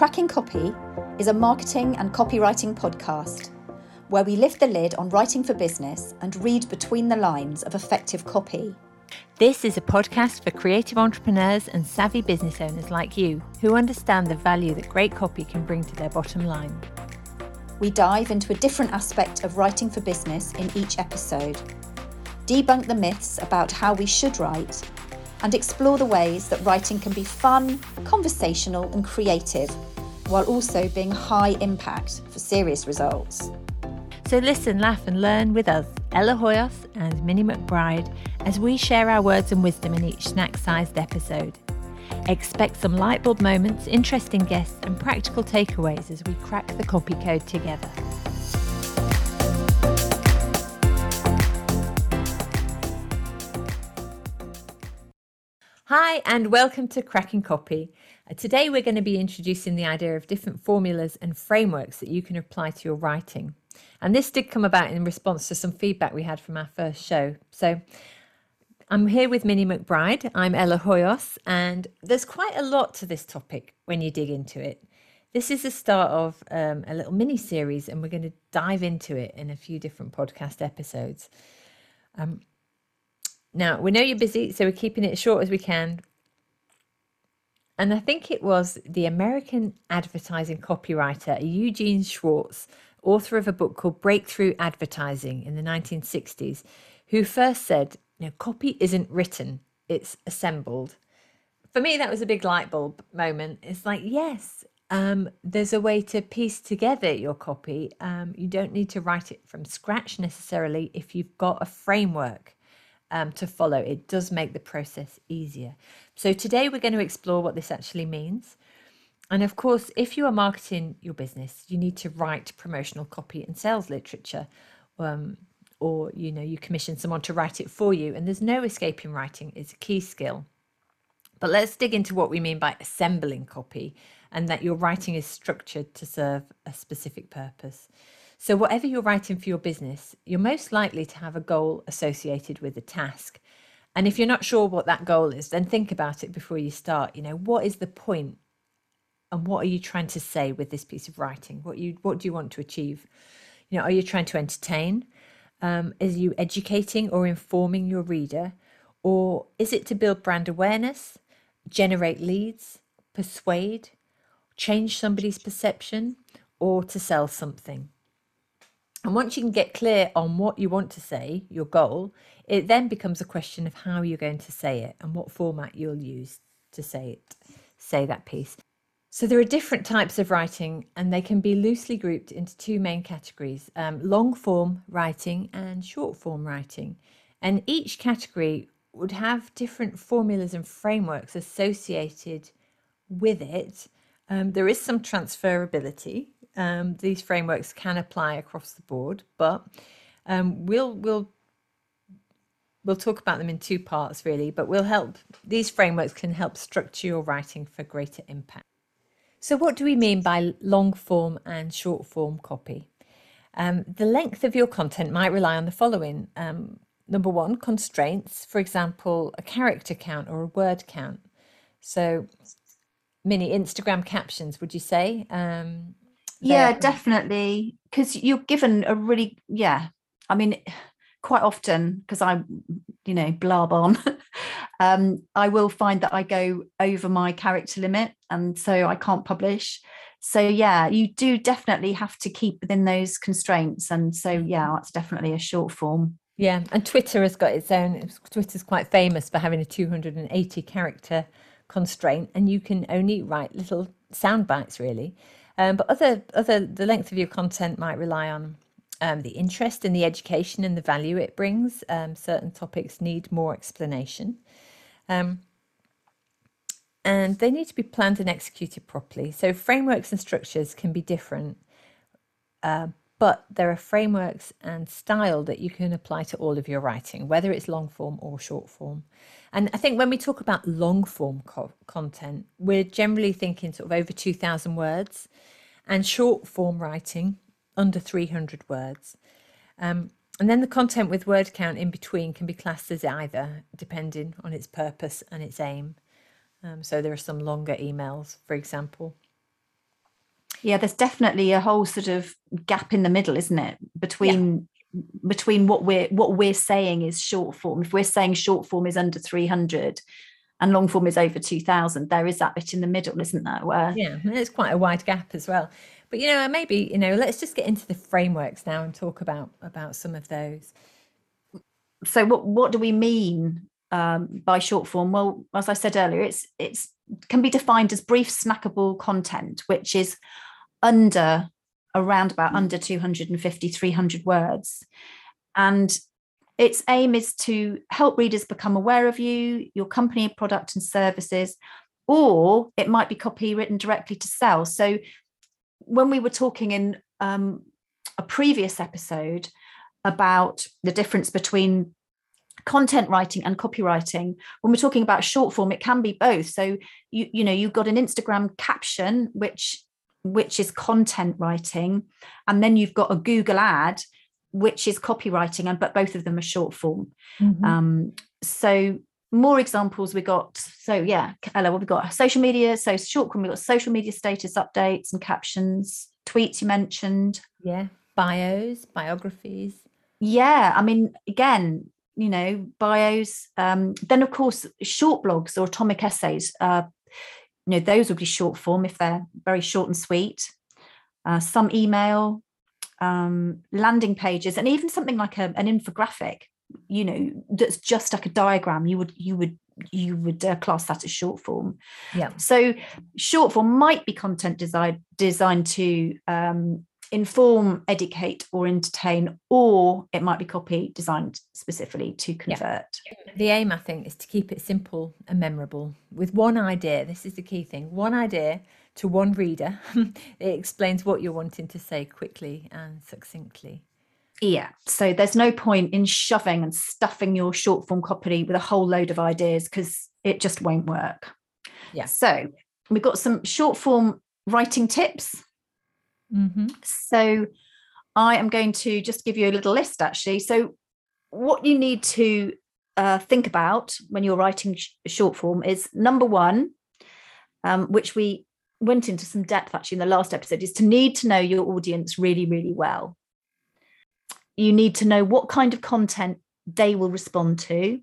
Cracking Copy is a marketing and copywriting podcast where we lift the lid on writing for business and read between the lines of effective copy. This is a podcast for creative entrepreneurs and savvy business owners like you who understand the value that great copy can bring to their bottom line. We dive into a different aspect of writing for business in each episode, debunk the myths about how we should write, and explore the ways that writing can be fun, conversational, and creative, while also being high impact for serious results. So listen, laugh, and learn with us, Ella Hoyos and Minnie McBride, as we share our words and wisdom in each snack sized episode. Expect some lightbulb moments, interesting guests, and practical takeaways as we crack the copy code together. Hi, and welcome to Cracking Copy. Uh, Today, we're going to be introducing the idea of different formulas and frameworks that you can apply to your writing. And this did come about in response to some feedback we had from our first show. So, I'm here with Minnie McBride. I'm Ella Hoyos, and there's quite a lot to this topic when you dig into it. This is the start of um, a little mini series, and we're going to dive into it in a few different podcast episodes. Um, now, we know you're busy, so we're keeping it short as we can. And I think it was the American advertising copywriter Eugene Schwartz, author of a book called Breakthrough Advertising in the 1960s, who first said, you know, copy isn't written, it's assembled. For me, that was a big light bulb moment. It's like, yes, um, there's a way to piece together your copy. Um, you don't need to write it from scratch necessarily if you've got a framework um, to follow. It does make the process easier. So, today we're going to explore what this actually means. And of course, if you are marketing your business, you need to write promotional copy and sales literature. Um, or you know you commission someone to write it for you and there's no escaping writing it's a key skill but let's dig into what we mean by assembling copy and that your writing is structured to serve a specific purpose so, whatever you're writing for your business, you're most likely to have a goal associated with a task. And if you're not sure what that goal is, then think about it before you start. You know, what is the point and what are you trying to say with this piece of writing? What you what do you want to achieve? You know, are you trying to entertain? Um, is you educating or informing your reader? Or is it to build brand awareness, generate leads, persuade, change somebody's perception, or to sell something? And once you can get clear on what you want to say, your goal, it then becomes a question of how you're going to say it and what format you'll use to say it, say that piece. So there are different types of writing, and they can be loosely grouped into two main categories: um, long form writing and short form writing. And each category would have different formulas and frameworks associated with it. Um, there is some transferability um, these frameworks can apply across the board, but um, we'll we'll we'll talk about them in two parts really. But we'll help these frameworks can help structure your writing for greater impact. So, what do we mean by long form and short form copy? Um, the length of your content might rely on the following. Um, number one, constraints, for example, a character count or a word count. So, Minnie Instagram captions, would you say? Um, yeah definitely. Because you're given a really yeah i mean quite often because i you know blab on um i will find that i go over my character limit and so i can't publish. So yeah you do definitely have to keep within those constraints and so yeah that's definitely a short form. Yeah and twitter has got its own twitter's quite famous for having a 280 character constraint and you can only write little sound bites really um, but other other the length of your content might rely on um, the interest and the education and the value it brings. Um, certain topics need more explanation. Um, and they need to be planned and executed properly. So, frameworks and structures can be different, uh, but there are frameworks and style that you can apply to all of your writing, whether it's long form or short form. And I think when we talk about long form co- content, we're generally thinking sort of over 2,000 words and short form writing under 300 words. Um, and then the content with word count in between can be classed as either, depending on its purpose and its aim. Um, so there are some longer emails, for example. Yeah, there's definitely a whole sort of gap in the middle, isn't it? Between yeah. between what we're what we're saying is short form. If we're saying short form is under 300 and long form is over 2000, there is that bit in the middle, isn't there? Where yeah, it's quite a wide gap as well. But you know, maybe you know, let's just get into the frameworks now and talk about about some of those. So, what what do we mean um, by short form? Well, as I said earlier, it's it's can be defined as brief snackable content, which is under around about under 250 300 words. And its aim is to help readers become aware of you your company product and services or it might be copy written directly to sell. So when we were talking in um, a previous episode about the difference between content writing and copywriting when we're talking about short form it can be both. So you you know you've got an instagram caption which which is content writing and then you've got a google ad which is copywriting and but both of them are short form. Mm-hmm. um, so more examples we got so yeah ella what we got? Social media so short form we got social media status updates and captions tweets you mentioned. Yeah bios biographies. Yeah i mean again you know bios um, then of course short blogs or atomic essays uh, you know those would be short form if they're very short and sweet. Uh, some email um, landing pages and even something like a, an infographic you know that's just like a diagram. You would you would you would uh, class that as short form. Yeah. So short form might be content designed designed to um, inform, educate, or entertain, or it might be copy designed specifically to convert. Yeah. The aim, I think, is to keep it simple and memorable with one idea. This is the key thing one idea to one reader. it explains what you're wanting to say quickly and succinctly. Yeah. So there's no point in shoving and stuffing your short form copy with a whole load of ideas because it just won't work. Yeah. So we've got some short form writing tips Mm-hmm. So I am going to just give you a little list actually. So, what you need to uh, think about when you're writing sh- short form is number one, um, which we went into some depth actually in the last episode, is to need to know your audience really, really well. You need to know what kind of content they will respond to.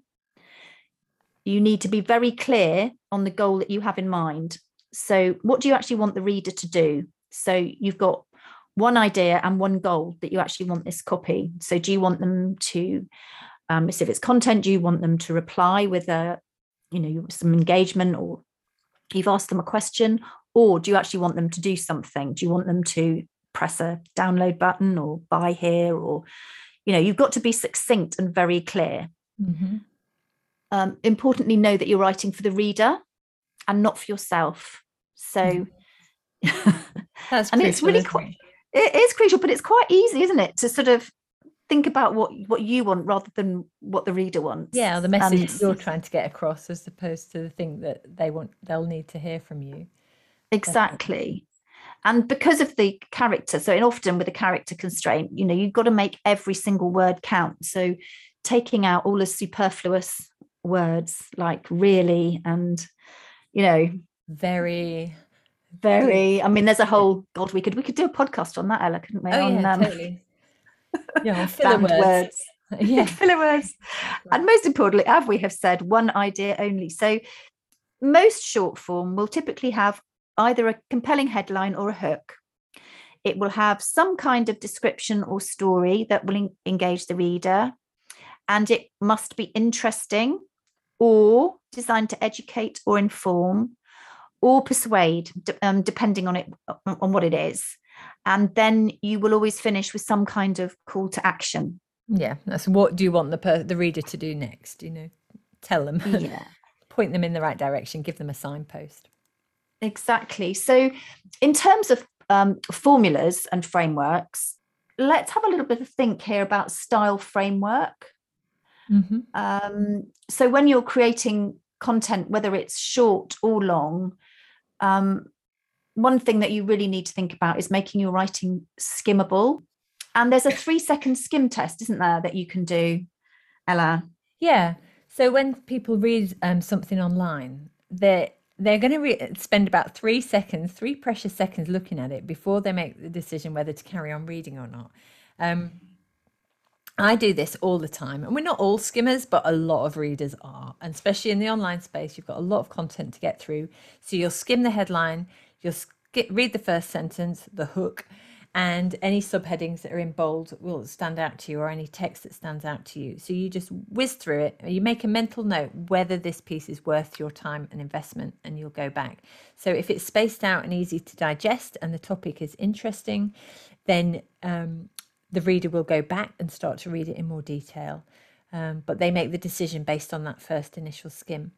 You need to be very clear on the goal that you have in mind. So, what do you actually want the reader to do? So you've got one idea and one goal that you actually want this copy. So do you want them to, um, if it's content, do you want them to reply with a, you know, some engagement or you've asked them a question, or do you actually want them to do something? Do you want them to press a download button or buy here or, you know, you've got to be succinct and very clear. Mm-hmm. Um, importantly, know that you're writing for the reader and not for yourself. So. That's and it's really quite it is crucial, but it's quite easy, isn't it, to sort of think about what what you want rather than what the reader wants. Yeah, the message and, you're trying to get across as opposed to the thing that they want they'll need to hear from you. Exactly. And because of the character, so often with a character constraint, you know, you've got to make every single word count. So taking out all the superfluous words like really and you know very very i mean there's a whole god we could we could do a podcast on that ella couldn't we? Oh, on yeah, um, totally. yeah filler words, words. yeah. Filler words. And most importantly as we have said one idea only. So most short form will typically have either a compelling headline or a hook. It will have some kind of description or story that will engage the reader and it must be interesting or designed to educate or inform or persuade, um, depending on it on what it is. And then you will always finish with some kind of call to action. Yeah, that's what do you want the per- the reader to do next? You know, tell them, yeah, point them in the right direction, give them a signpost. Exactly. So, in terms of um, formulas and frameworks, let's have a little bit of think here about style framework. Mm-hmm. Um, so, when you're creating content, whether it's short or long, um, one thing that you really need to think about is making your writing skimmable. And there's a three second skim test, isn't there, that you can do, Ella? Yeah. So when people read um, something online, they they're going to re- spend about three seconds, three precious seconds looking at it before they make the decision whether to carry on reading or not. Um, I do this all the time, and we're not all skimmers, but a lot of readers are, and especially in the online space, you've got a lot of content to get through. So you'll skim the headline, you'll read the first sentence, the hook, and any subheadings that are in bold will stand out to you, or any text that stands out to you. So you just whiz through it, you make a mental note whether this piece is worth your time and investment, and you'll go back. So if it's spaced out and easy to digest, and the topic is interesting, then um, the reader will go back and start to read it in more detail. Um, but they make the decision based on that first initial skim.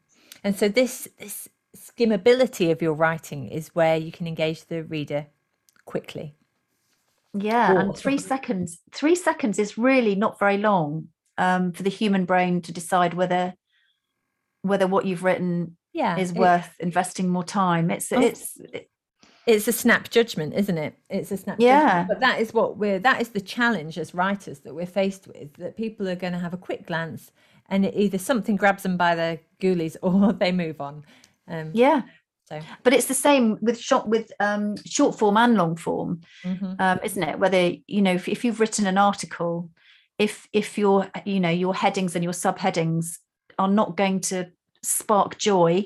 And so this this skimmability of your writing is where you can engage the reader quickly. Yeah, and three seconds. Three seconds is really not very long um, for the human brain to decide whether whether what you've written yeah, is worth it, investing more time. It's it's it's a snap judgment isn't it? It's a snap yeah. Judgment. but that is what we're that is the challenge as writers that we're faced with that people are going to have a quick glance and either something grabs them by the ghoulies or they move on. Um, yeah. so. But it's the same with short with um, short form and long form mm-hmm. um, isn't it? Whether you know if, if you've written an article if if your you know your headings and your subheadings are not going to spark joy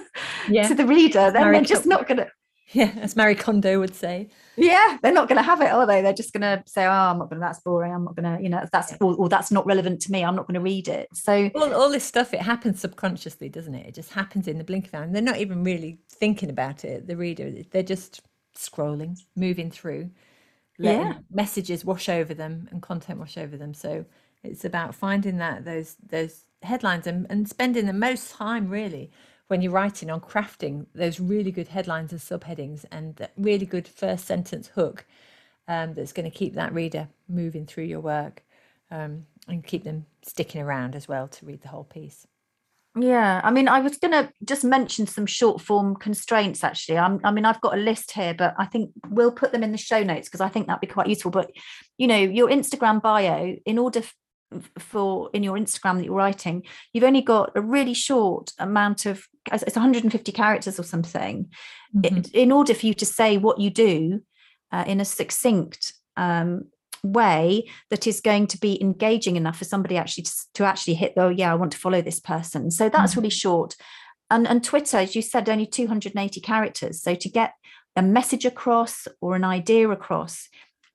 yeah. to the reader then they're just not going to Yeah, as Marie Kondo would say. Yeah, they're not going to have it, are they? They're just going to say, "Oh, I'm not going to. That's boring. I'm not going to. You know, that's or, or, that's not relevant to me. I'm not going to read it." So all, all this stuff, it happens subconsciously, doesn't it? It just happens in the blink of an eye. They're not even really thinking about it. The reader, they're just scrolling, moving through, letting yeah. messages wash over them and content wash over them. So it's about finding that those those headlines and, and spending the most time really when you're writing on crafting those really good headlines and subheadings and that really good first sentence hook um, that's going to keep that reader moving through your work um, and keep them sticking around as well to read the whole piece. Yeah, I mean, I was going to just mention some short form constraints actually. I'm, i mean, I've got a list here, but I think we'll put them in the show notes because I think that'd be quite useful. But, you know, your Instagram bio, in order for in your Instagram that you're writing, you've only got a really short amount of it's 150 characters or something. Mm-hmm. It, in order for you to say what you do uh, in a succinct um, way that is going to be engaging enough for somebody actually to, to, actually hit, oh yeah, I want to follow this person. So that's mm-hmm. really short. And, and Twitter, as you said, only 280 characters. So to get a message across or an idea across,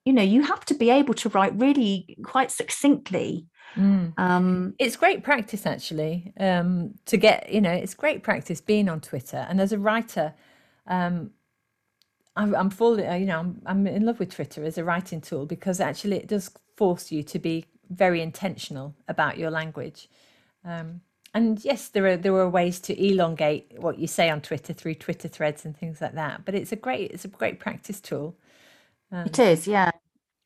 you know you have to be able to write really quite succinctly. Mm. um, it's great practice actually um, to get you know it's great practice being on twitter. And as a writer um, I'm, I'm full you know I'm, I'm in love with twitter as a writing tool because actually it does force you to be very intentional about your language. Um, and yes there are there are ways to elongate what you say on twitter through twitter threads and things like that. But it's a great it's a great practice tool um, it is, yeah,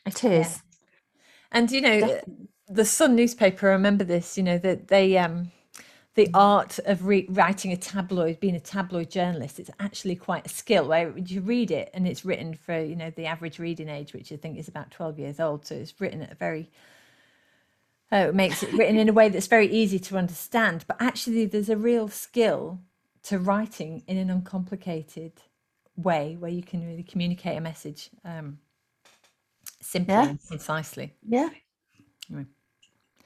it is. Yeah. And you know, Definitely. the Sun newspaper. I remember this. You know that they um, the art of re- writing a tabloid, being a tabloid journalist, it's actually quite a skill. Where you read it and it's written for you know the average reading age, which I think is about twelve years old. So it's written at a very uh, it makes it written in a way that's very easy to understand. But actually, there's a real skill to writing in an uncomplicated way where you can really communicate a message um, simply yeah. and concisely. Yeah. Anyway.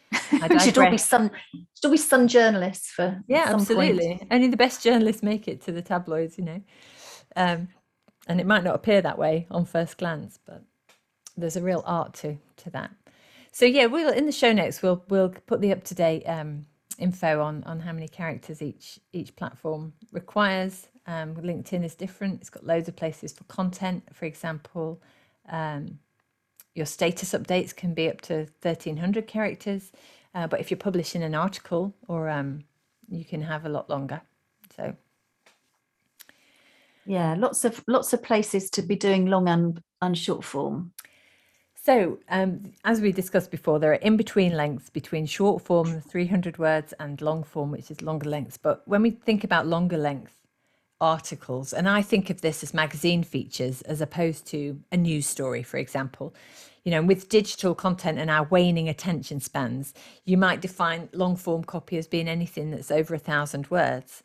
should all be sun should all be sun journalists for yeah absolutely point. only the best journalists make it to the tabloids you know um, and it might not appear that way on first glance but there's a real art to to that so yeah we'll in the show notes we'll we'll put the up-to-date um, info on on how many characters each each platform requires um, LinkedIn is different. It's got loads of places for content. For example, um, your status updates can be up to 1300 characters. Uh, but if you're publishing an article or um, you can have a lot longer. So yeah, lots of lots of places to be doing long and, and short form. So, um, as we discussed before, there are in between lengths between short form, 300 words, and long form, which is longer lengths. But when we think about longer length, articles. And I think of this as magazine features as opposed to a news story, for example. You know, with digital content and our waning attention spans, you might define long form copy as being anything that's over a thousand words,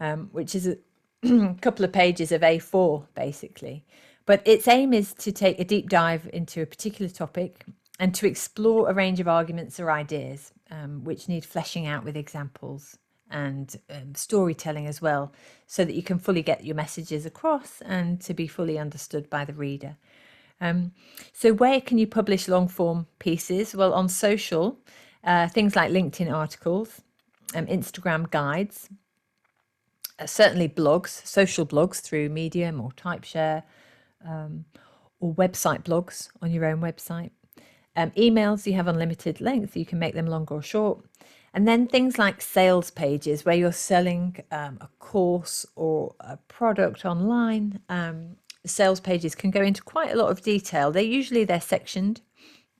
um, which is a, a couple of pages of A4 basically. But its aim is to take a deep dive into a particular topic and to explore a range of arguments or ideas um, which need fleshing out with examples and um, storytelling as well, so that you can fully get your messages across and to be fully understood by the reader. Um, so, where can you publish long form pieces? Well, on social, uh, things like LinkedIn articles, um, Instagram guides, uh, certainly blogs, social blogs through Medium or Typeshare, um, or website blogs on your own website. Um, emails, you have unlimited length, you can make them long or short. And then things like sales pages where you're selling um, a course or a product online. Um, sales pages can go into quite a lot of detail. They usually they're sectioned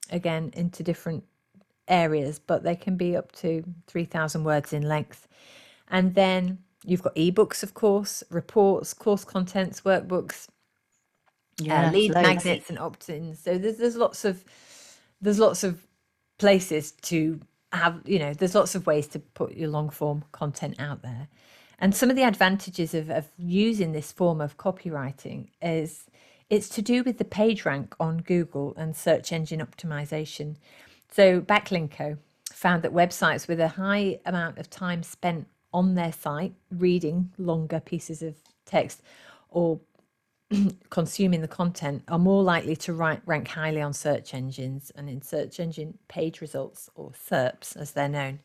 again into different areas, but they can be up to 3,000 words in length. And then you've got ebooks, of course, reports, course contents, workbooks, yeah, uh, lead magnets and opt-ins. So there's there's lots of there's lots of places to have you know there's lots of ways to put your long form content out there. And some of the advantages of, of using this form of copywriting is it's to do with the page rank on google and search engine optimization. So backlinko found that websites with a high amount of time spent on their site reading longer pieces of text or consuming the content are more likely to rank, highly on search engines and in search engine page results, or SERPs as they're known.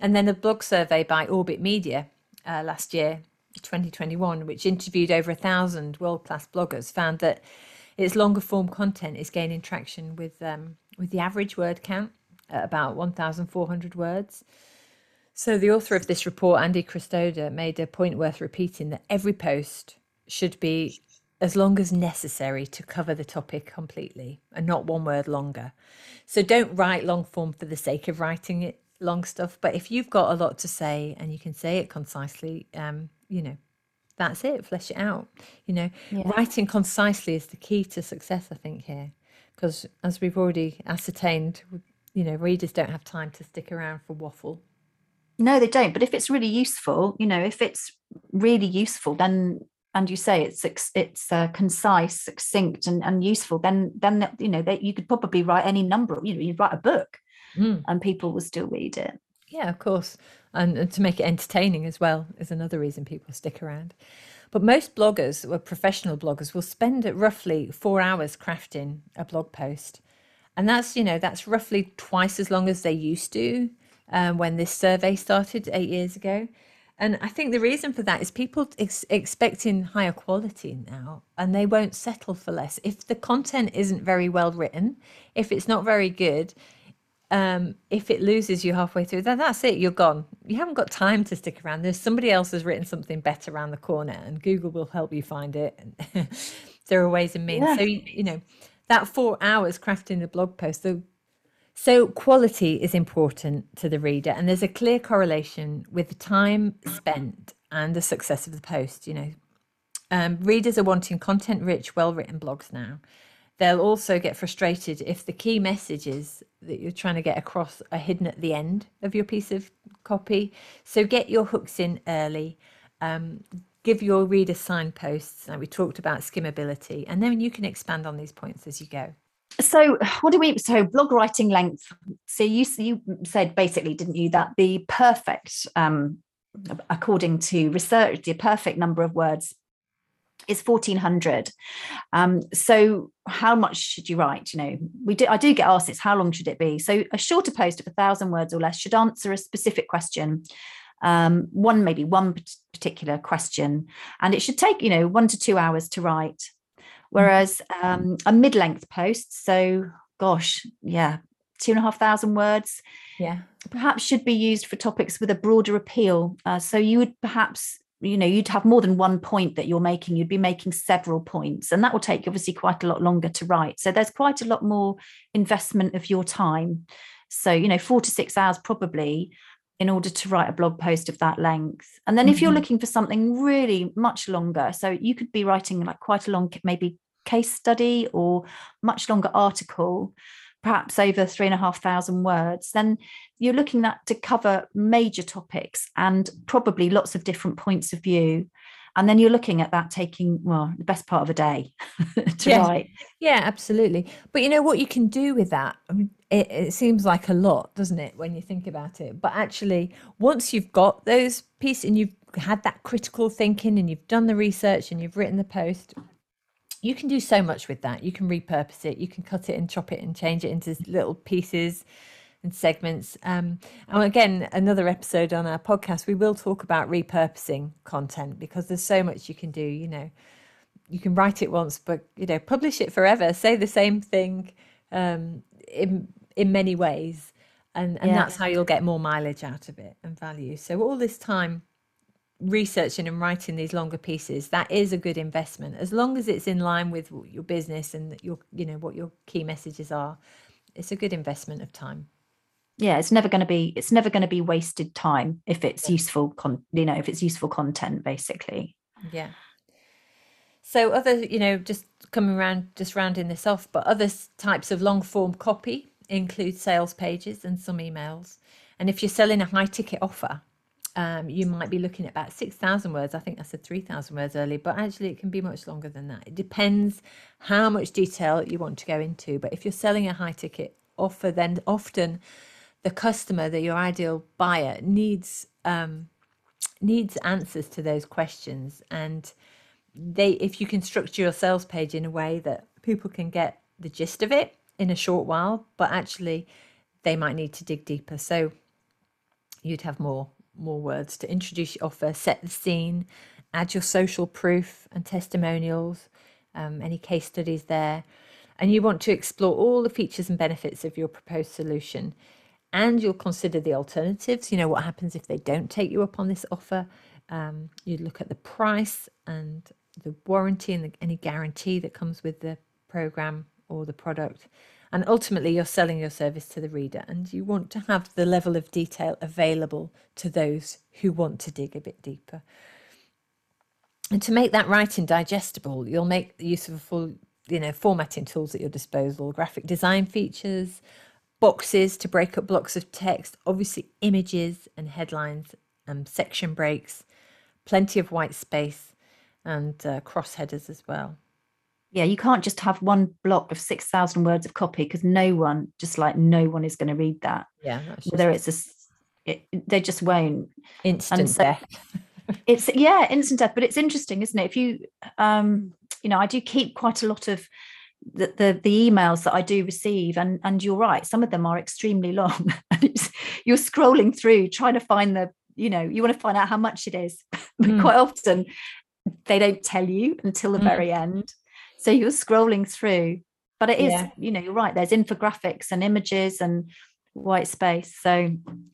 And then a blog survey by Orbit Media uh, last year, 2021, which interviewed over a thousand world class bloggers, found that its longer form content is gaining traction with, um, with the average word count at about 1,400 words. So, the author of this report, Andy Crestodina, made a point worth repeating that every post should be as long as necessary to cover the topic completely and not one word longer. So don't write long form for the sake of writing it long stuff. But if you've got a lot to say and you can say it concisely, um, you know, that's it, flesh it out. You know, yeah. writing concisely is the key to success, I think, here. Because as we've already ascertained, you know, readers don't have time to stick around for waffle. No, they don't. But if it's really useful, you know, if it's really useful, then and you say it's it's uh, concise, succinct, and, and useful, then then you know that you could probably write any number. Of, you know, you'd write a book, mm. and people will still read it. Yeah, of course, and, and to make it entertaining as well is another reason people stick around. But most bloggers, or professional bloggers, will spend roughly four hours crafting a blog post, and that's you know that's roughly twice as long as they used to um, when this survey started eight years ago. And I think the reason for that is people ex- expecting higher quality now, and they won't settle for less. If the content isn't very well written, if it's not very good, um, if it loses you halfway through, then that's it. You're gone. You haven't got time to stick around. There's somebody else has written something better around the corner, and Google will help you find it. there are ways and means. Yeah. So you know that four hours crafting the blog post, the so, quality is important to the reader, and there's a clear correlation with the time spent and the success of the post. You know, um, readers are wanting content rich, well written blogs now. They'll also get frustrated if the key messages that you're trying to get across are hidden at the end of your piece of copy. So, get your hooks in early. Um, give your reader signposts. Like we talked about skimmability, and then you can expand on these points as you go so what do we so blog writing length so you you said basically didn't you that the perfect um according to research the perfect number of words is 1400 um so how much should you write? You know we do i do get asked this how long should it be? So a shorter post of a thousand words or less should answer a specific question. Um one maybe one particular question. And it should take you know one to two hours to write Whereas um, a mid length post, so gosh, yeah, two and a half thousand words, yeah, perhaps should be used for topics with a broader appeal. Uh, so you would perhaps you know you'd have more than one point that you're making you'd be making several points and that will take obviously quite a lot longer to write. So there's quite a lot more investment of your time. So you know 4 to 6 hours probably in order to write a blog post of that length. And then if mm-hmm. you're looking for something really much longer, so you could be writing like quite a long, maybe case study or much longer article, perhaps over three and a half thousand words, then you're looking at to cover major topics and probably lots of different points of view. And then you're looking at that taking well the best part of a day to Yeah. write Yeah, absolutely. But you know what you can do with that? I mean, it, it seems like a lot, doesn't it, when you think about it? But actually, once you've got those pieces and you've had that critical thinking and you've done the research and you've written the post, you can do so much with that. You can repurpose it, you can cut it and chop it and change it into little pieces segments. Um, and again, another episode on our podcast, we will talk about repurposing content because there's so much you can do, you know you can write it once, but you know, publish it forever. Say the same thing um, in in many ways, and and Yeah. that's how you'll get more mileage out of it and value. So all this time researching and writing these longer pieces, that is a good investment as long as it's in line with your business and your you know what your key messages are. It's a good investment of time. Yeah it's never going to be it's never going to be wasted time if it's Yeah. useful con you know if it's useful content basically Yeah. So other, you know, just coming around, just rounding this off, but other types of long form copy include sales pages and some emails. And if you're selling a high ticket offer, um, you might be looking at about 6,000 words. I think I said 3,000 words earlier, but actually it can be much longer than that. It depends how much detail you want to go into. But if you're selling a high ticket offer, then often the customer, the, your ideal buyer, needs um, needs answers to those questions. And they if you can structure your sales page in a way that people can get the gist of it in a short while but actually they might need to dig deeper. So you'd have more more words to introduce your offer set the scene add your social proof and testimonials um, any case studies there. And you want to explore all the features and benefits of your proposed solution and you'll consider the alternatives. You know, what happens if they don't take you up on this offer? Um, you'd look at the price and the warranty and the, any guarantee that comes with the program or the product. And ultimately, you're selling your service to the reader, and you want to have the level of detail available to those who want to dig a bit deeper. And to make that writing digestible, you'll make use of a full, you know, formatting tools at your disposal, graphic design features, boxes to break up blocks of text, obviously images and headlines, and section breaks, plenty of white space, and uh, cross headers as well. yeah you can't just have one block of 6000 words of copy because no one just like no one is going to read that Yeah, that's whether it's a it, they just won't instant so- death. it's yeah instant death but it's interesting isn't it if you um you know i do keep quite a lot of the, the the emails that i do receive and and you're right some of them are extremely long and you're scrolling through trying to find the you know you want to find out how much it is but Mm. quite often they don't tell you until the Mm. very end so you're scrolling through but it is Yeah. you know you're right there's infographics and images and white space so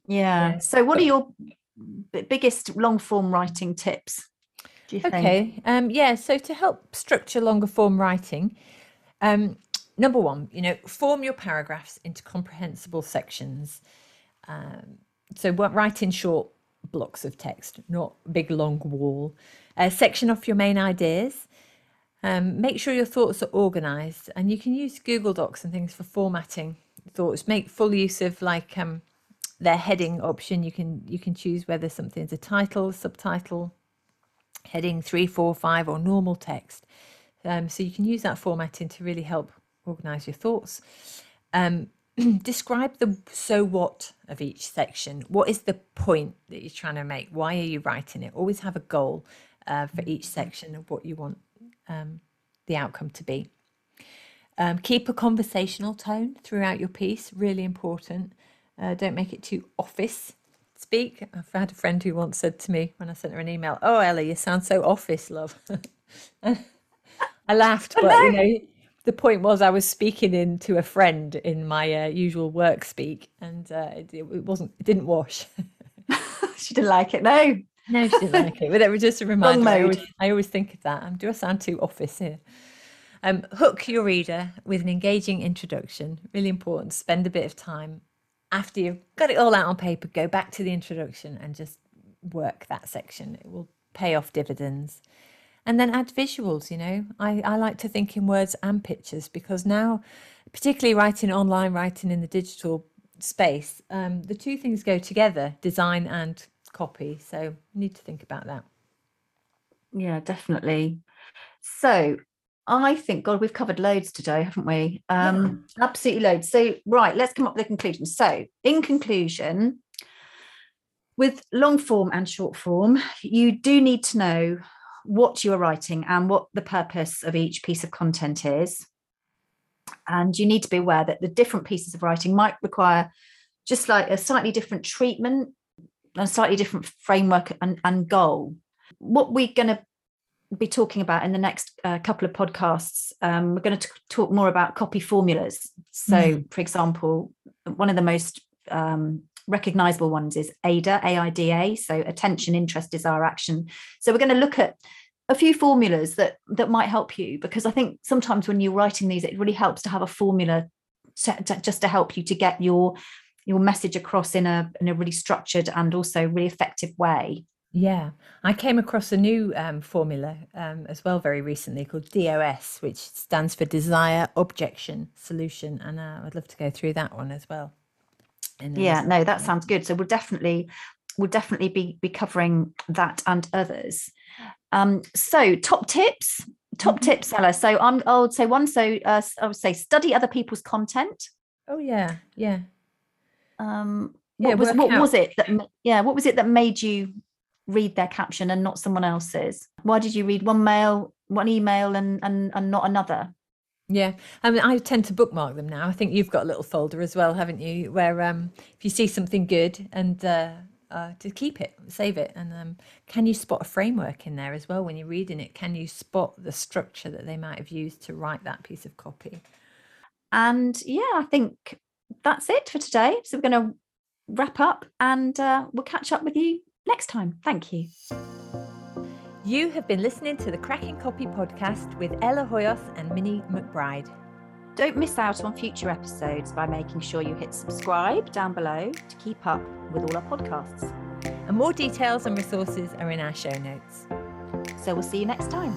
yeah, Yeah. so what are your b- biggest long form writing tips do you think Okay. Um, yeah. So to help structure longer form writing, um, number one, you know, form your paragraphs into comprehensible sections. Um, so write in short blocks of text, not big long wall. Uh, section off your main ideas. Um, make sure your thoughts are organized, and you can use Google Docs and things for formatting thoughts. Make full use of like um, their heading option. You can you can choose whether something's a title, subtitle, heading three, four, five, or normal text. Um, so you can use that formatting to really help organize your thoughts. Um, describe the so what of each section. What is the point that you're trying to make? Why are you writing it? Always have a goal uh, for each section of what you want um, the outcome to be. Um, keep a conversational tone throughout your piece, really important. Uh, don't make it too office speak. I've had a friend who once said to me when I sent her an email, Oh, Ellie, you sound so office, love. I laughed, but you know, the point was I was speaking in to a friend in my uh, usual work speak, and uh, it, it wasn't, it didn't wash. she didn't like it no No, she didn't like it, but it was just a reminder. I always, I always think of that. Um, do I sound too office here? Um, hook your reader with an engaging introduction. Really important. Spend a bit of time after you've got it all out on paper. Go back to the introduction and just work that section. It will pay off dividends. And then add visuals. You know, I, I like to think in words and pictures because now, particularly writing online, writing in the digital space, um, the two things go together: design and copy. So you need to think about that. Yeah, definitely. So I think, God, we've covered loads today, haven't we? Um, yeah. Absolutely loads. So, right, let's come up with a conclusion. So, in conclusion, with long form and short form, you do need to know what you are writing and what the purpose of each piece of content is. And you need to be aware that the different pieces of writing might require just like a slightly different treatment, a slightly different framework and, and goal. What we're going to be talking about in the next uh, couple of podcasts. Um, we're going to talk more about copy formulas. So, mm. for example, one of the most um, recognizable ones is AIDA, AIDA, so attention, interest, desire, action. So, we're going to look at a few formulas that that might help you because I think sometimes when you're writing these, it really helps to have a formula to, to, just to help you to get your your message across in a in a really structured and also really effective way. Yeah, I came across a new um, formula um, as well very recently called DOS, which stands for Desire, Objection, Solution, and uh, I'd love to go through that one as well. Yeah, no, that sounds good. So we'll definitely we'll definitely be be covering that and others. Um, so top tips, top mm-hmm. tips, Ella. So I'm I would say one. So uh, I would say study other people's content. Oh yeah, yeah. Um, what yeah, was what out. was it that yeah what was it that made you read their caption and not someone else's? Why did you read one mail, one email, and and and not another? Yeah, I mean, I tend to bookmark them now. I think you've got a little folder as well, haven't you? Where um, if you see something good and uh, uh, to keep it, save it, and um, can you spot a framework in there as well when you're reading it? Can you spot the structure that they might have used to write that piece of copy? And yeah, I think that's it for today. So we're going to wrap up, and uh, we'll catch up with you next time. Thank you. You have been listening to the Cracking Copy podcast with Ella Hoyos and Minnie McBride. Don't miss out on future episodes by making sure you hit subscribe down below to keep up with all our podcasts. And more details and resources are in our show notes. So we'll see you next time.